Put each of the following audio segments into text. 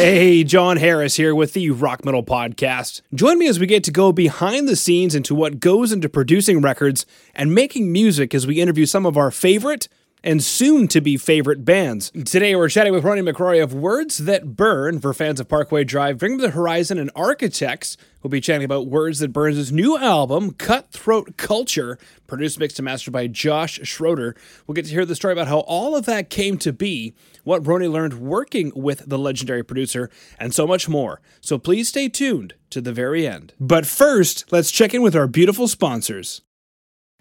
Hey, John Harris here with the Rock Metal Podcast. Join me as we get to go behind the scenes into what goes into producing records and making music as we interview some of our favorite and soon to be favorite bands. Today we're chatting with Roni MacRuairi of Words That Burn for fans of Parkway Drive, Bring to the Horizon, and Architects. We'll be chatting about Words That Burn's new album, Cutthroat Culture, produced, mixed, and mastered by Josh Schroeder. We'll get to hear the story about how all of that came to be, what Ronnie learned working with the legendary producer, and so much more. So please stay tuned to the very end. But first, let's check in with our beautiful sponsors.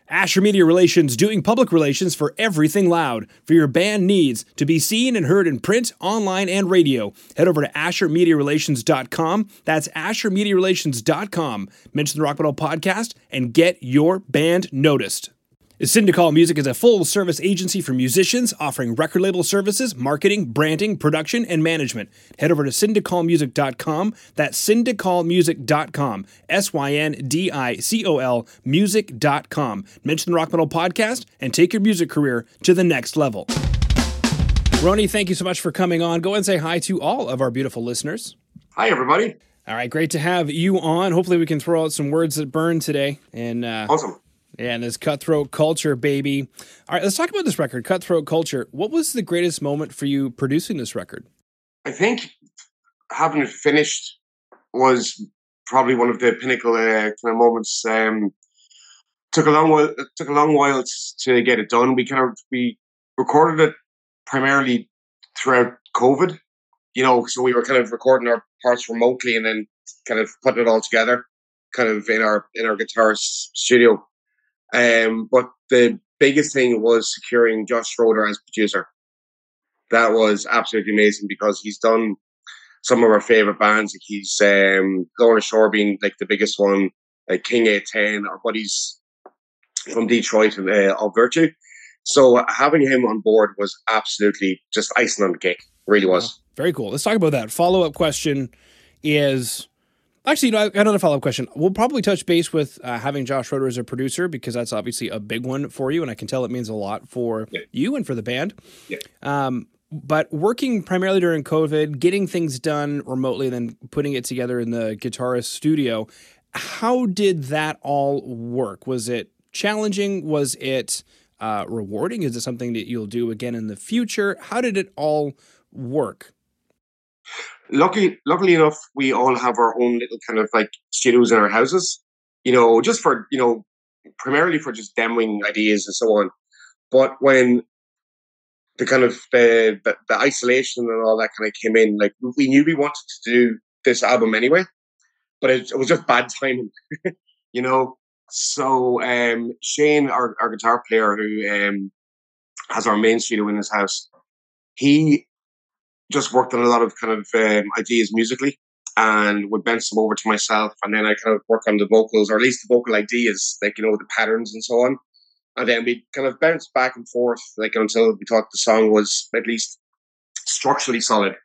Asher Media Relations doing public relations for everything loud. For your band needs to be seen and heard in print, online, and radio, head over to AsherMediaRelations.com. That's AsherMediaRelations.com. Mention the Rock Metal Podcast and get your band noticed. Syndicol Music is a full service agency for musicians offering record label services, marketing, branding, production, and management. Head over to syndicolmusic.com. That's syndicolmusic.com. S Y N D I C O L music.com. Mention the Rock Metal Podcast and take your music career to the next level. Roni, thank you so much for coming on. Go and say hi to all of our beautiful listeners. Hi, everybody. All right, great to have you on. Hopefully, we can throw out some words that burn today. And uh, awesome. Yeah, and this cutthroat culture, baby. All right, let's talk about this record, Cutthroat Culture. What was the greatest moment for you producing this record? I think having it finished was probably one of the pinnacle uh, kind of moments. Um, took a long while. took a long while to get it done. We kind of we recorded it primarily throughout COVID. You know, so we were kind of recording our parts remotely and then kind of putting it all together, kind of in our in our guitar studio. Um, but the biggest thing was securing Josh Schroeder as producer. That was absolutely amazing because he's done some of our favorite bands. Like he's um, Lorna Shore being like the biggest one, like King 810, our buddies from Detroit and uh, of Virtue. So having him on board was absolutely just icing on the cake. Really was. very cool. Let's talk about that. Follow up question is Actually, you know, I got another follow up question. We'll probably touch base with uh, having Josh Schroeder as a producer because that's obviously a big one for you, and I can tell it means a lot for yeah. you and for the band. Yeah. Um, but working primarily during COVID, getting things done remotely, and then putting it together in the guitarist studio, how did that all work? Was it challenging? Was it uh, rewarding? Is it something that you'll do again in the future? How did it all work? Luckily, luckily enough, we all have our own little kind of like studios in our houses. You know, just for you know, primarily for just demoing ideas and so on. But when the kind of the, the, the isolation and all that kind of came in, like we knew we wanted to do this album anyway, but it, it was just bad timing, you know. So um, Shane, our, our guitar player, who um, has our main studio in his house, he just worked on a lot of kind of um, ideas musically and would bounce them over to myself. And then I kind of work on the vocals, or at least the vocal ideas, like, you know, the patterns and so on. And then we kind of bounced back and forth, like, until we thought the song was at least structurally solid,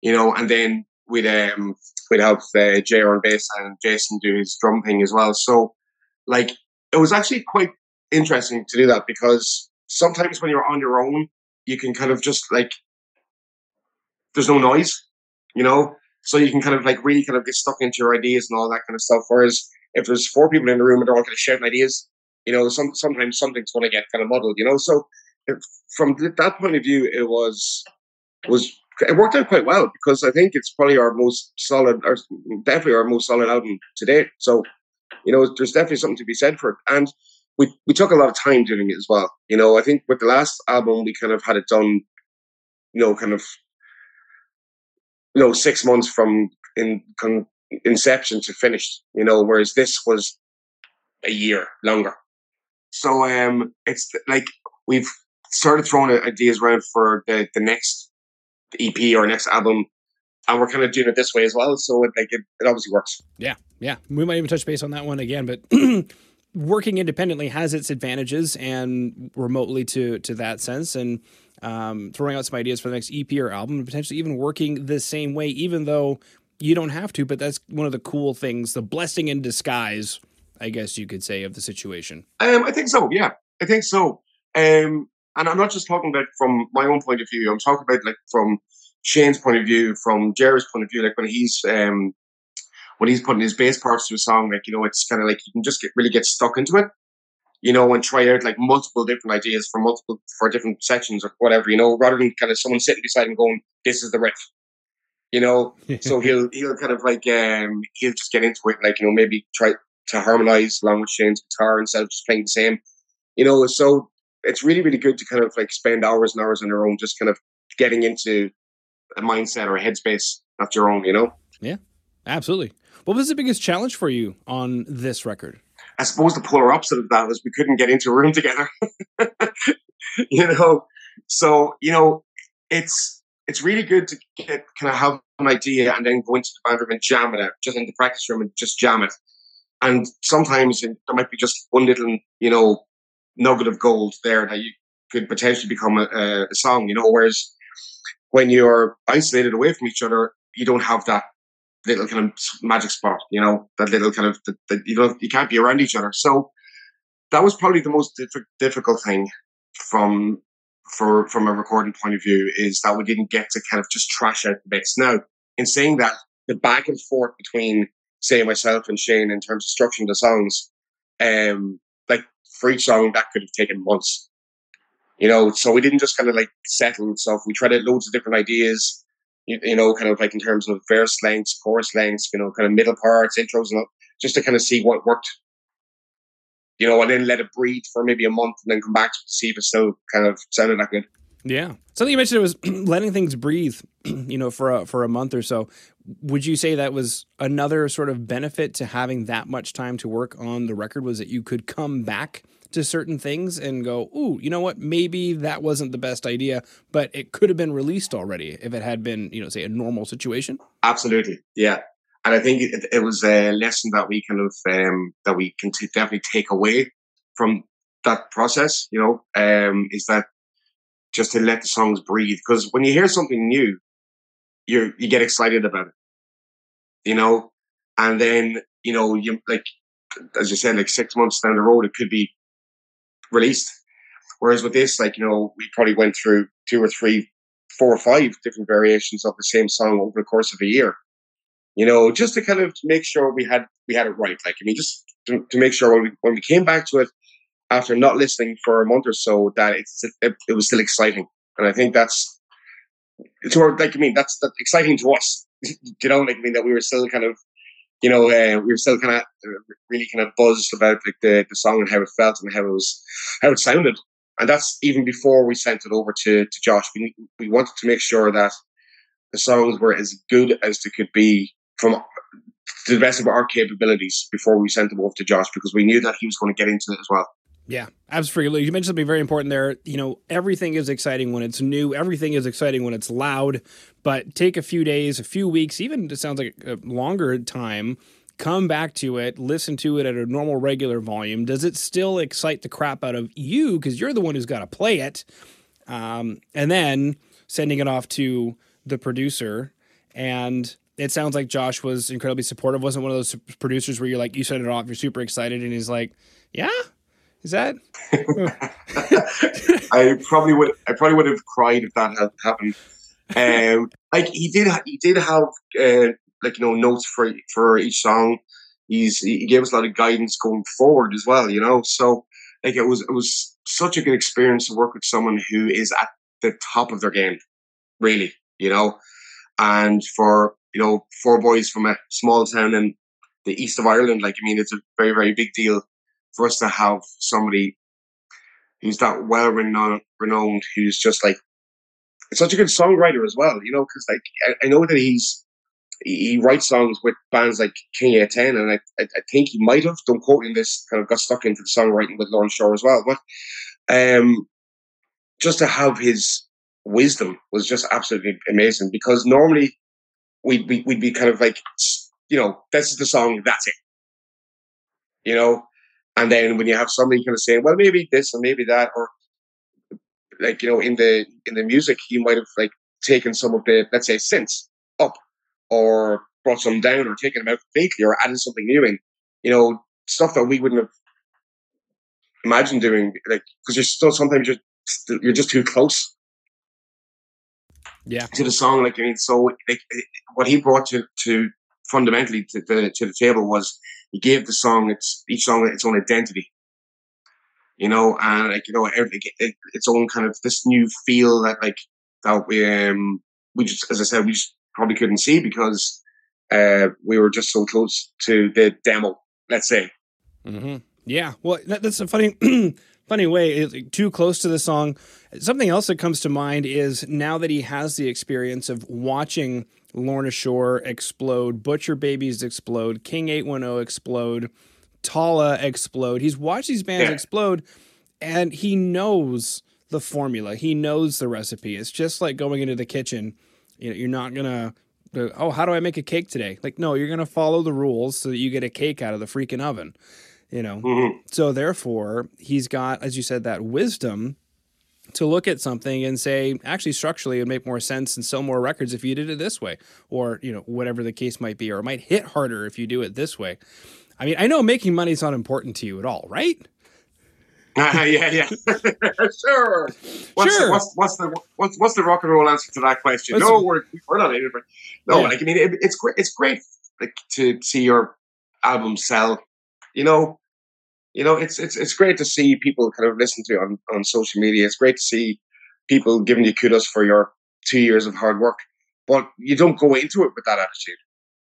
you know, and then we'd, um, we'd have uh, Jay on bass and Jason do his drum thing as well. So, like, it was actually quite interesting to do that because sometimes when you're on your own, you can kind of just like there's no noise, you know, so you can kind of like really kind of get stuck into your ideas and all that kind of stuff. Whereas if there's four people in the room and they're all kind of sharing ideas, you know, some, sometimes something's going to get kind of muddled, you know. So if, from that point of view, it was was it worked out quite well because I think it's probably our most solid, or definitely our most solid album to date. So you know, there's definitely something to be said for it, and we we took a lot of time doing it as well. You know, I think with the last album we kind of had it done, you know, kind of you know six months from in con, inception to finished. You know, whereas this was a year longer. So um, it's like we've started throwing ideas around for the the next EP or next album, and we're kind of doing it this way as well. So it like it, it obviously works. Yeah, yeah. We might even touch base on that one again, but. working independently has its advantages and remotely to to that sense and um, throwing out some ideas for the next EP or album, and potentially even working the same way, even though you don't have to. But that's one of the cool things, the blessing in disguise, I guess you could say, of the situation. Um, I think so. Yeah, I think so. Um, and I'm not just talking about from my own point of view. I'm talking about like from Shane's point of view, from Jerry's point of view, like when he's um, when he's putting his bass parts to a song, like you know, it's kind of like you can just get really get stuck into it, you know, and try out like multiple different ideas for multiple for different sections or whatever, you know, rather than kind of someone sitting beside him going, "This is the riff," you know. so he'll he'll kind of like um he'll just get into it, like you know, maybe try to harmonize along with Shane's guitar instead of just playing the same, you know. So it's really really good to kind of like spend hours and hours on your own, just kind of getting into a mindset or a headspace of your own, you know. Yeah, absolutely. What was the biggest challenge for you on this record? I suppose the polar opposite of that is we couldn't get into a room together. you know, so you know, it's it's really good to get kind of have an idea and then go into the band room and jam it out, just in the practice room and just jam it. And sometimes there might be just one little, you know, nugget of gold there that you could potentially become a, a song. You know, whereas when you're isolated away from each other, you don't have that little kind of magic spot, you know, that little kind of, that, that you know, you can't be around each other. So that was probably the most diff- difficult thing from, for, from a recording point of view is that we didn't get to kind of just trash out the bits. Now, in saying that, the back and forth between, say, myself and Shane in terms of structuring the songs, um, like for each song, that could have taken months. You know, so we didn't just kind of like settle stuff. We tried out loads of different ideas you, you, know, kind of like in terms of verse lengths, chorus lengths, you know, kind of middle parts, intros, and all, just to kind of see what worked. You know, and then let it breathe for maybe a month, and then come back to see if it still kind of sounded that good. Yeah, something you mentioned was letting things breathe. You know, for a for a month or so. Would you say that was another sort of benefit to having that much time to work on the record? Was that you could come back to certain things and go, ooh, you know what? Maybe that wasn't the best idea, but it could have been released already if it had been, you know, say a normal situation. Absolutely, yeah. And I think it, it was a lesson that we kind of um, that we can t- definitely take away from that process. You know, um, is that just to let the songs breathe because when you hear something new, you you get excited about it. You know, and then you know you like as you said, like six months down the road, it could be released. Whereas with this, like, you know, we probably went through two or three, four or five different variations of the same song over the course of a year. You know, just to kind of make sure we had we had it right. Like, I mean, just to, to make sure when we when we came back to it after not listening for a month or so, that it's it, it was still exciting. And I think that's it's like I mean that's that's exciting to us. you know, like I mean that we were still kind of you know, uh, we were still kind of uh, really kind of buzzed about like the, the song and how it felt and how it was, how it sounded. And that's even before we sent it over to, to Josh. We, we wanted to make sure that the songs were as good as they could be from to the best of our capabilities before we sent them off to Josh because we knew that he was going to get into it as well. Yeah, absolutely. You mentioned something very important there. You know, everything is exciting when it's new. Everything is exciting when it's loud. But take a few days, a few weeks, even it sounds like a longer time. Come back to it, listen to it at a normal, regular volume. Does it still excite the crap out of you because you're the one who's got to play it? Um, and then sending it off to the producer, and it sounds like Josh was incredibly supportive. wasn't one of those producers where you're like, you send it off, you're super excited, and he's like, yeah, is that? I probably would. I probably would have cried if that had happened. Um, like he did. He did have uh, like you know notes for for each song. He's he gave us a lot of guidance going forward as well. You know, so like it was it was such a good experience to work with someone who is at the top of their game, really. You know, and for you know four boys from a small town in the east of Ireland, like I mean, it's a very very big deal for us to have somebody who's that well renowned, who's just like such a good songwriter as well, you know, because like I, I, know that he's he, writes songs with bands like King 810, and I, I, I think he might have, don't quote me this, kind of got stuck into the songwriting with Shore as well. But um, just to have his wisdom was just absolutely amazing because normally we'd be, we'd be kind of like, you know, this is the song, that's it. You know, and then when you have somebody kind of saying, well, maybe this and maybe that, or like, you know, in the in the music, you might have like taken some of the, let's say, synths up or brought some down or taken them out completely or added something new in, you know, stuff that we wouldn't have imagined doing, like, because you're still sometimes you're, you're just too close. Yeah. To the song, like I mean, so like eh, what he brought to to fundamentally to the to the table was he gave the song its each song its own identity. You know, and like you know, its own kind of this new feel that like that we um we just as I said we just probably couldn't see because uh we were just so close to the demo. Let's say. Mm-hmm. Yeah. Well, that, that's a funny. funny way it's too close to the song. Something else that comes to mind is now that he has the experience of watching lorna shore explode butcher babies explode king 810 explode Tallah explode. He's watched these bands Yeah. explode and he knows the formula. He knows the recipe. It's just like going into the kitchen you know you're not gonna uh, oh how do i make a cake today? Like no you're gonna follow the rules so that you get a cake out of the freaking oven you know Mhm. so therefore, he's got, as you said, that wisdom to look at something and say, actually, structurally, it would make more sense and sell more records if you did it this way, or you know, whatever the case might be, or it might hit harder if you do it this way. I mean, I know making money is not important to you at all, right? Ah, yeah, yeah, sure. What's Sure. The, what's what's the what's what's the rock and roll answer to that question? What's no, the- we're we're not but- No, Yeah. like I mean, it, it's great. It's great like to see your album sell. You know, you know, it's it's it's great to see people kind of listen to you on on social media. It's great to see people giving you kudos for your two years of hard work. But you don't go into it with that attitude.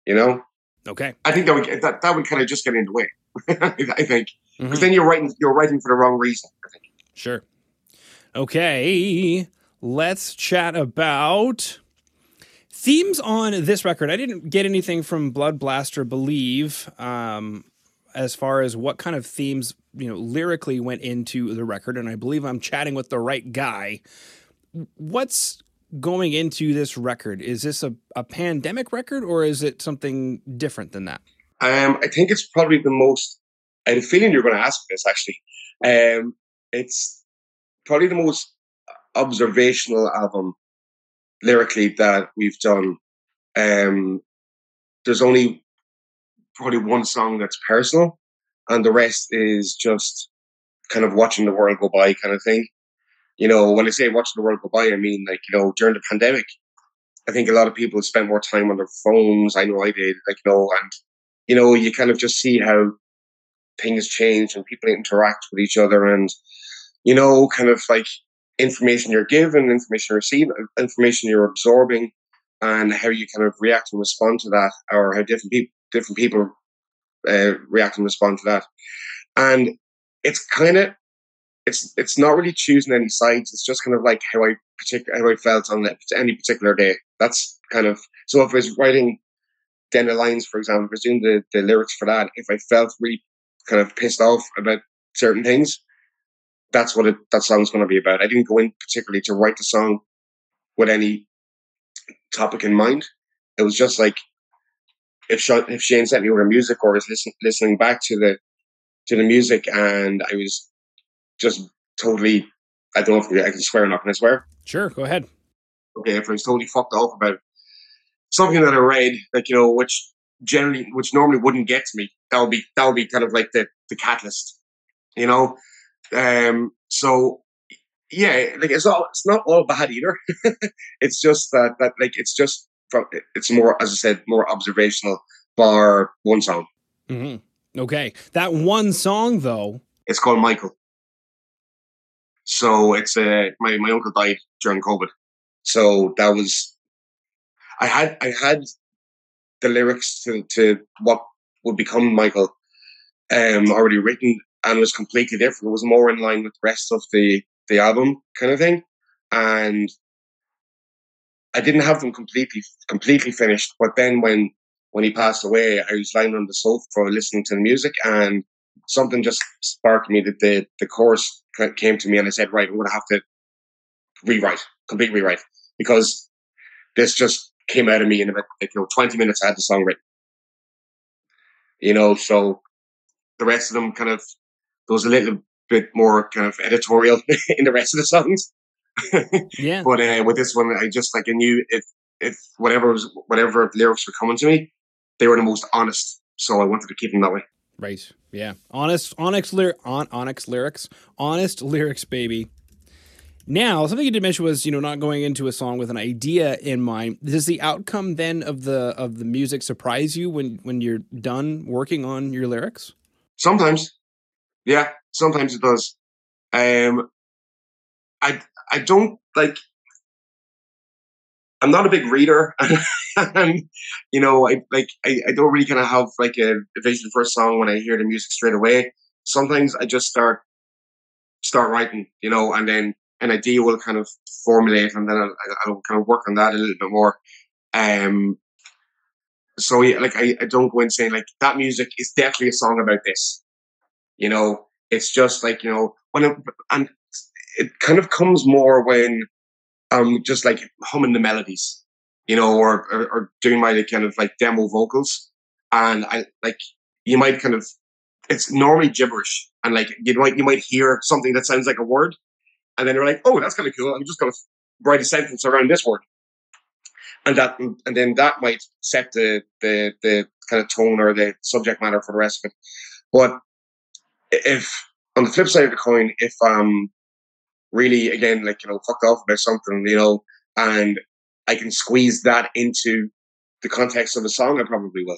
You know, Okay. I think that would that, that would kind of just get in the way. I think because then you're writing you're writing for the wrong reason. I think. Sure. Okay. Let's chat about themes on this record. I didn't get anything from Blood Blaster Believe um, as far as what kind of themes, you know, lyrically went into the record. And I believe I'm chatting with the right guy. What's going into this record? Is this a, a pandemic record or is it something different than that? Um, I think it's probably the most. I had a feeling you're going to ask this. Actually, um, it's probably the most observational album lyrically that we've done. Um, there's only probably one song that's personal, and the rest is just kind of watching the world go by, kind of thing. You know, when I say watching the world go by, I mean like you know during the pandemic. I think a lot of people spent more time on their phones. I know I did, like you know, and you know, you kind of just see how things change and people interact with each other and, you know, kind of like information you're given, information you're receiving, information you're absorbing, and how you kind of react and respond to that, or how different people different people uh, react and respond to that. And it's kind of it's it's not really choosing any sides. It's just kind of like how I particular how I felt on any particular day. That's kind of so if I was writing Den of Lines, for example, if I was doing the, the lyrics for that, if I felt really kind of pissed off about certain things, that's what it, that song's going to be about. I didn't go in particularly to write the song with any topic in mind. It was just like if Sha- if Shane sent me over music or was listen, listening back to the to the music, and I was just totally. I don't know if I can swear or not. Can I swear? Sure, go ahead. okay, if I was totally fucked off about something that I read, like you know, which generally, which normally wouldn't get to me, that would be that would be kind of like the the catalyst, you know. Um, so yeah, like it's all it's not all bad either. it's just that that like it's just from it's more as I said more observational. Bar one song, hmm Okay. That one song, though, it's called Michael. So it's uh, my my uncle died during COVID, so that was I had I had the lyrics to to what would become Michael um already written and it was completely different. It was more in line with the rest of the the album kind of thing, and I didn't have them completely completely finished. But then when when he passed away, I was lying on the sofa listening to the music and something just sparked me that the the chorus came to me and I said, right, I'm going to have to rewrite, complete rewrite, because this just came out of me in about you know 20 minutes. I had the song written, you know. So the rest of them kind of there was a little bit more kind of editorial in the rest of the songs, yeah. but uh, with this one, I just like I knew if if whatever was whatever lyrics were coming to me, they were the most honest. So I wanted to keep them that way. Right. Yeah. Honest, onyx lyric, on onyx lyrics, honest lyrics, baby. Now, something you did mention was, you know, not going into a song with an idea in mind. Does the outcome then of the of the music surprise you when when you're done working on your lyrics? Sometimes, yeah, sometimes it does. Um, I I don't like. I'm not a big reader, and you know, I like I, I don't really kind of have like a, a vision for a song when I hear the music straight away. Sometimes I just start start writing, you know, and then an idea will kind of formulate, and then I'll, I'll kind of work on that a little bit more. Um, so yeah, like I, I don't go in saying like that music is definitely a song about this. You know, it's just like you know when it, and it kind of comes more when I'm just like humming the melodies, you know, or, or, or doing my kind of like demo vocals, and I like you might kind of it's normally gibberish, and like you might you might hear something that sounds like a word, and then you're like, oh, that's kind of cool. I'm just gonna write a sentence around this word, and that and then that might set the the the kind of tone or the subject matter for the rest of it. But if on the flip side of the coin, if um really again like you know fucked off about something, you know, and I can squeeze that into the context of a song, I probably will.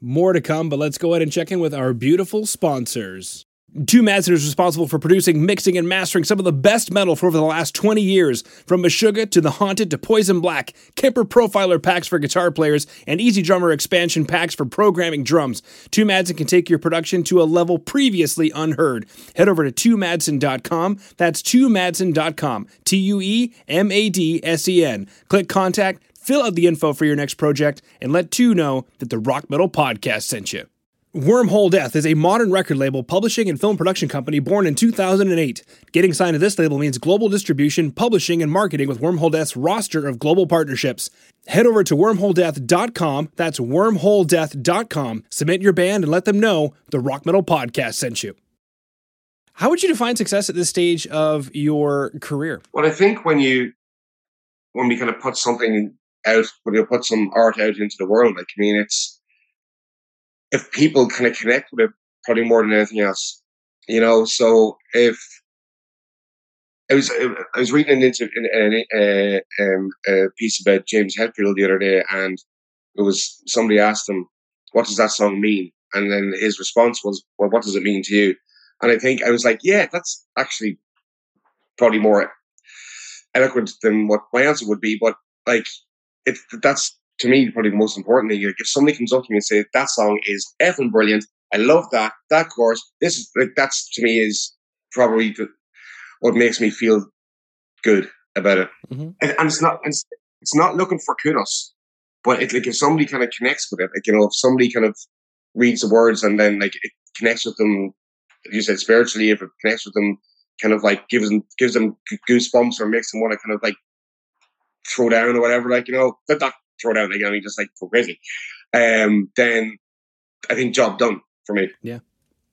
More to come, but let's go ahead and check in with our beautiful sponsors. Tue Madsen is responsible for producing, mixing, and mastering some of the best metal for over the last 20 years. From Meshuggah to The Haunted to Poison Black, Kemper Profiler packs for guitar players, and EZdrummer expansion packs for programming drums. Tue Madsen can take your production to a level previously unheard. Head over to tuemadsen.com. That's tuemadsen.com. T U E M A D S E N. Click contact, fill out the info for your next project, and let Tue know that the Rock Metal Podcast sent you. Wormhole Death is a modern record label, publishing, and film production company born in 2008. Getting signed to this label means global distribution, publishing, and marketing with Wormhole Death's roster of global partnerships. Head over to wormholedeath.com. That's wormholedeath.com. Submit your band and let them know the Rock Metal Podcast sent you. How would you define success at this stage of your career? Well, I think when you when we kind of put something out, when you put some art out into the world, like I mean, it's if people kind of connect with it probably more than anything else, you know. So if I was I was reading into a, um, a piece about James Hetfield the other day, and it was somebody asked him, "What does that song mean?" And then his response was, "Well, what does it mean to you?" And I think I was like, "Yeah, that's actually probably more eloquent than what my answer would be." But like, it that's to me, probably the most importantly. Like if somebody comes up to me and say that song is effing brilliant, I love that that chorus. This is like that's to me is probably the, what makes me feel good about it. Mm-hmm. And, and, it's not it's, it's not looking for kudos, but it's like if somebody kind of connects with it, like you know, if somebody kind of reads the words and then like it connects with them, you said spiritually, if it connects with them, kind of like gives them gives them goosebumps or makes them want to kind of like throw down or whatever, like you know, that, that throw down again, I mean just like go crazy. Um, then I think job done for me. Yeah,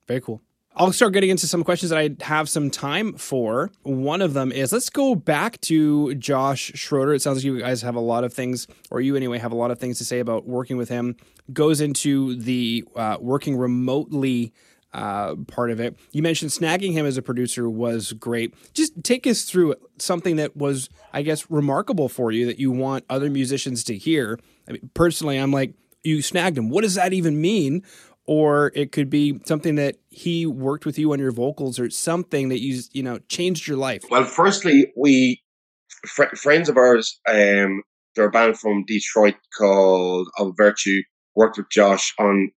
very cool. I'll start getting into some questions that I have some time for. One of them is let's go back to Josh Schroeder. It sounds like you guys have a lot of things, or you anyway, have a lot of things to say about working with him. Goes into the uh, working remotely uh, part of it. You mentioned snagging him as a producer was great. Just take us through something that was, I guess, remarkable for you that you want other musicians to hear. I mean, personally, I'm like, you snagged him. What does that even mean? Or it could be something that he worked with you on your vocals, or something that you you know changed your life. Well, firstly, we fr- friends of ours, um, they're a band from Detroit called Of Virtue. Worked with Josh on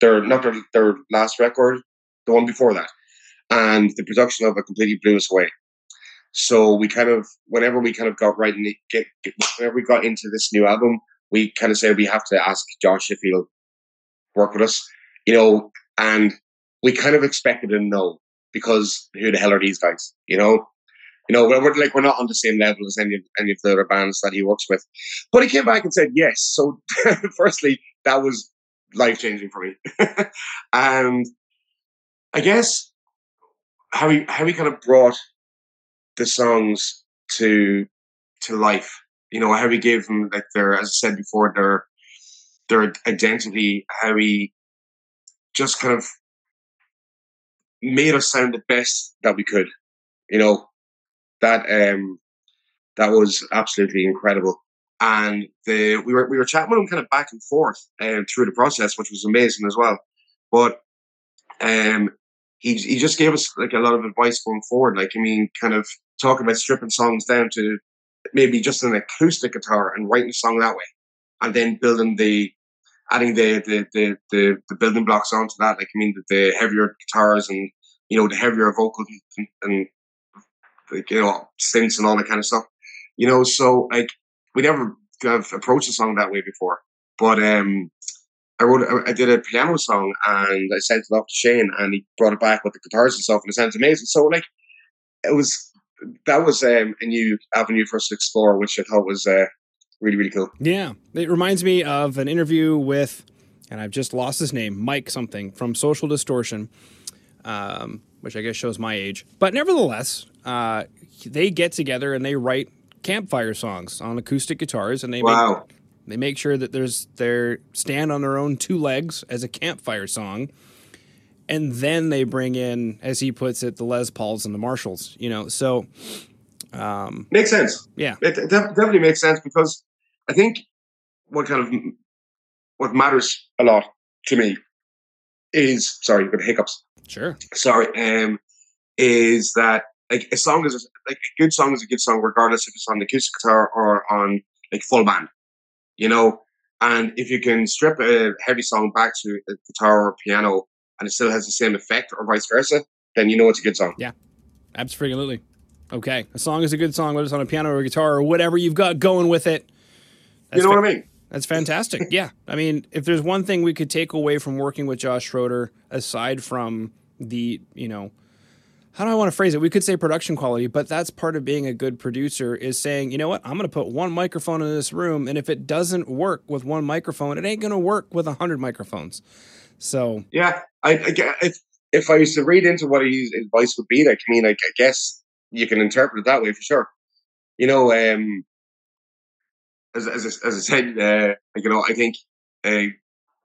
their not their, their last record, the one before that, and the production of it completely blew us away. So we kind of, whenever we kind of got right in, get, get, whenever we got into this new album, we kind of said we have to ask Josh if he'll work with us, you know, and we kind of expected a no because who the hell are these guys, you know? You know, we're, we're like we're not on the same level as any of any of the other bands that he works with, but he came back and said yes. So, firstly, that was life changing for me. and I guess how he how he kind of brought the songs to to life. You know, how he gave them like their as I said before, their their identity, how he just kind of made us sound the best that we could. You know, that um, that was absolutely incredible. And we were we were chatting with him kind of back and forth um, through the process, which was amazing as well. But um, he he just gave us like a lot of advice going forward. Like I mean, kind of talking about stripping songs down to maybe just an acoustic guitar and writing a song that way, and then building the adding the the the the, the building blocks onto that. Like I mean, the, the heavier guitars and you know the heavier vocals and, and like you know synths and all that kind of stuff. You know, so like we never have approached a song that way before. But um, I wrote, I did a piano song and I sent it off to Shane, and he brought it back with the guitars and stuff, and it sounds amazing. So like, it was that was um, a new avenue for us to explore, which I thought was uh, really really cool. Yeah, it reminds me of an interview with, and I've just lost his name, Mike something from Social Distortion, um, which I guess shows my age, but nevertheless, uh, they get together and they write campfire songs on acoustic guitars, and they wow. make they make sure that there's their stand on their own two legs as a campfire song, and then they bring in, as he puts it, the Les Pauls and the Marshalls. You know, so um, makes sense. Yeah, it definitely makes sense because I think what kind of what matters a lot to me is sorry, with hiccups. Sure. Sorry. Um, is that like a song is a, like a good song is a good song regardless if it's on the acoustic guitar or on like full band you know. And if you can strip a heavy song back to a guitar or a piano and it still has the same effect or vice versa, then you know it's a good song. Yeah, absolutely. Okay, a song is a good song, whether it's on a piano or a guitar or whatever you've got going with it. you know fa- what I mean? That's fantastic. yeah. I mean, if there's one thing we could take away from working with Josh Schroeder, aside from the, you know, how do I want to phrase it? We could say production quality, but that's part of being a good producer is saying, you know what, I'm going to put one microphone in this room, and if it doesn't work with one microphone, it ain't going to work with a hundred microphones. So yeah, I, I if if I was to read into what his advice would be, like, I mean, like, I guess you can interpret it that way for sure. You know, um, as as as I said, uh, you know, I think, uh,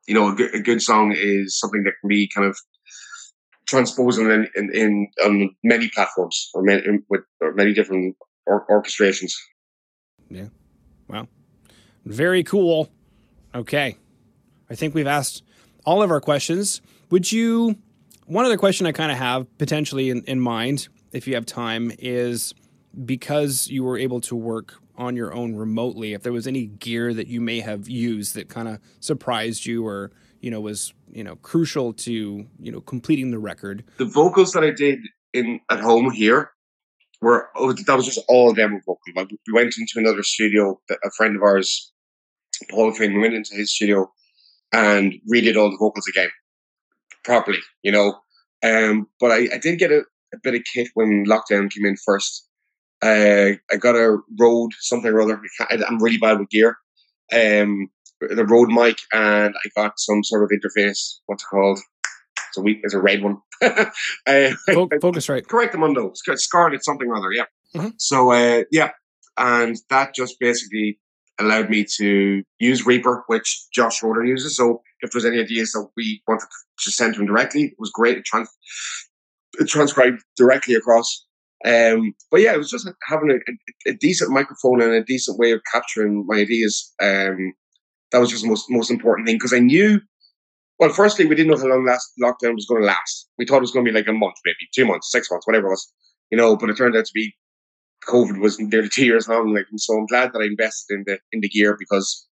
you know, a good, a good song is something that can be kind of transposing in, in, in on many platforms or many with or many different or, orchestrations. Yeah. Wow. Very cool. Okay. I think we've asked all of our questions. Would you one other question I kind of have potentially in, in mind, if you have time, is because you were able to work on your own remotely, if there was any gear that you may have used that kind of surprised you or you know was you know crucial to you know completing the record. The vocals that I did in at home here were oh, that was just all demo vocal. Like we went into another studio. A friend of ours, Paul Finn, we went into his studio and redid all the vocals again properly. You know, um, but I, I did get a, a bit of kit when lockdown came in first. Uh, I got a Rode something or other. I'm really bad with gear. Um, the Rode mic, and I got some sort of interface. What's it called? It's a weak. It's a red one. uh, right. Correct them on those. Scarlett something or other. Yeah. Mm-hmm. So uh, yeah, and that just basically allowed me to use Reaper, which Josh Schroeder uses. So if there's any ideas that we wanted to send to him directly, it was great. It, trans- it transcribed directly across. Um, but yeah, it was just having a, a, decent microphone and a decent way of capturing my ideas. Um, that was just the most most important thing because I knew. Well, firstly, we didn't know how long last lockdown was going to last. We thought it was going to be like a month, maybe two months, six months, whatever it was, you know. But it turned out to be COVID was nearly two years long. Like, so I'm glad that I invested in the in the gear because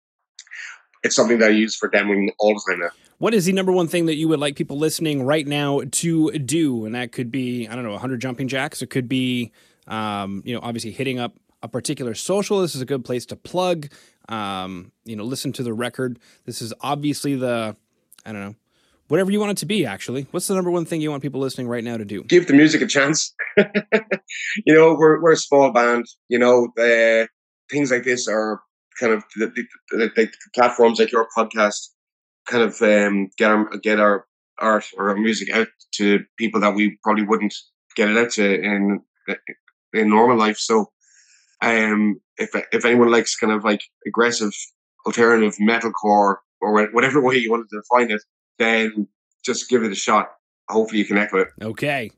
it's something that I use for demoing all the time now. What is the number one thing that you would like people listening right now to do? And that could be, I don't know, 100 jumping jacks. It could be, um, you know, obviously hitting up a particular social. This is a good place to plug um, you know, listen to the record. This is obviously the, I don't know, whatever you want it to be, actually. What's the number one thing you want people listening right now to do? Give the music a chance. you know, we're, we're a small band. You know, the, things like this are kind of the, the, the, the platforms like your podcast kind of um, get our, get our art or our music out to people that we probably wouldn't get it out to in in normal life. So um, if if anyone likes kind of like aggressive alternative metalcore or whatever way you wanted to define it, then just give it a shot. Hopefully, you connect with it. Okay.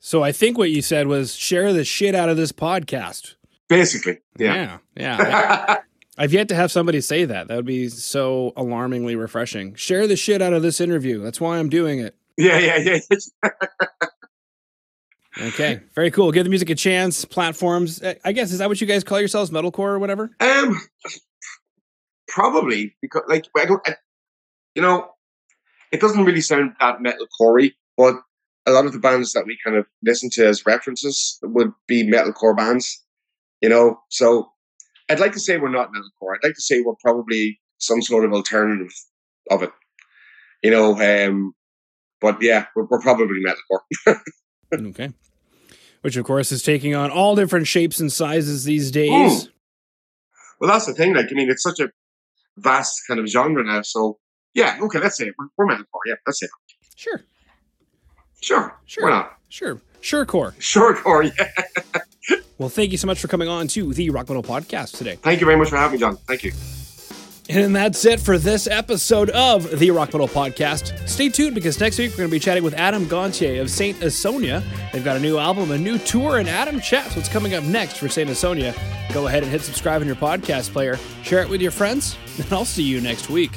So I think what you said was share the shit out of this podcast. Basically, yeah, yeah. yeah. I've yet to have somebody say that. That would be so alarmingly refreshing. Share the shit out of this interview. That's why I'm doing it. yeah, yeah, yeah. Okay, very cool. Give the music a chance. Platforms, I guess, is that what you guys call yourselves, metalcore or whatever? Um, probably because like I don't, I, you know, it doesn't really sound that metalcore, but a lot of the bands that we kind of listen to as references would be metalcore bands, you know. So I'd like to say we're not metalcore. I'd like to say we're probably some sort of alternative of it, you know. Um, but yeah, we're, we're probably metalcore. okay. Which, of course, is taking on all different shapes and sizes these days. Mm. Well, that's the thing. Like, I mean, it's such a vast kind of genre now. So, yeah, okay, let's say it. We're, we're metalcore. Yeah, that's it. Sure. Sure. Sure. Why not? Sure. Sure, core. Sure. Yeah. Well, thank you so much for coming on to the Rock Metal Podcast today. Thank you very much for having me, John. Thank you. And that's it for this episode of the Rock Metal Podcast. Stay tuned because next week we're going to be chatting with Adam Gontier of Saint Asonia. They've got a new album, a new tour, and Adam chats what's coming up next for Saint Asonia. Go ahead and hit subscribe on your podcast player, share it with your friends, and I'll see you next week.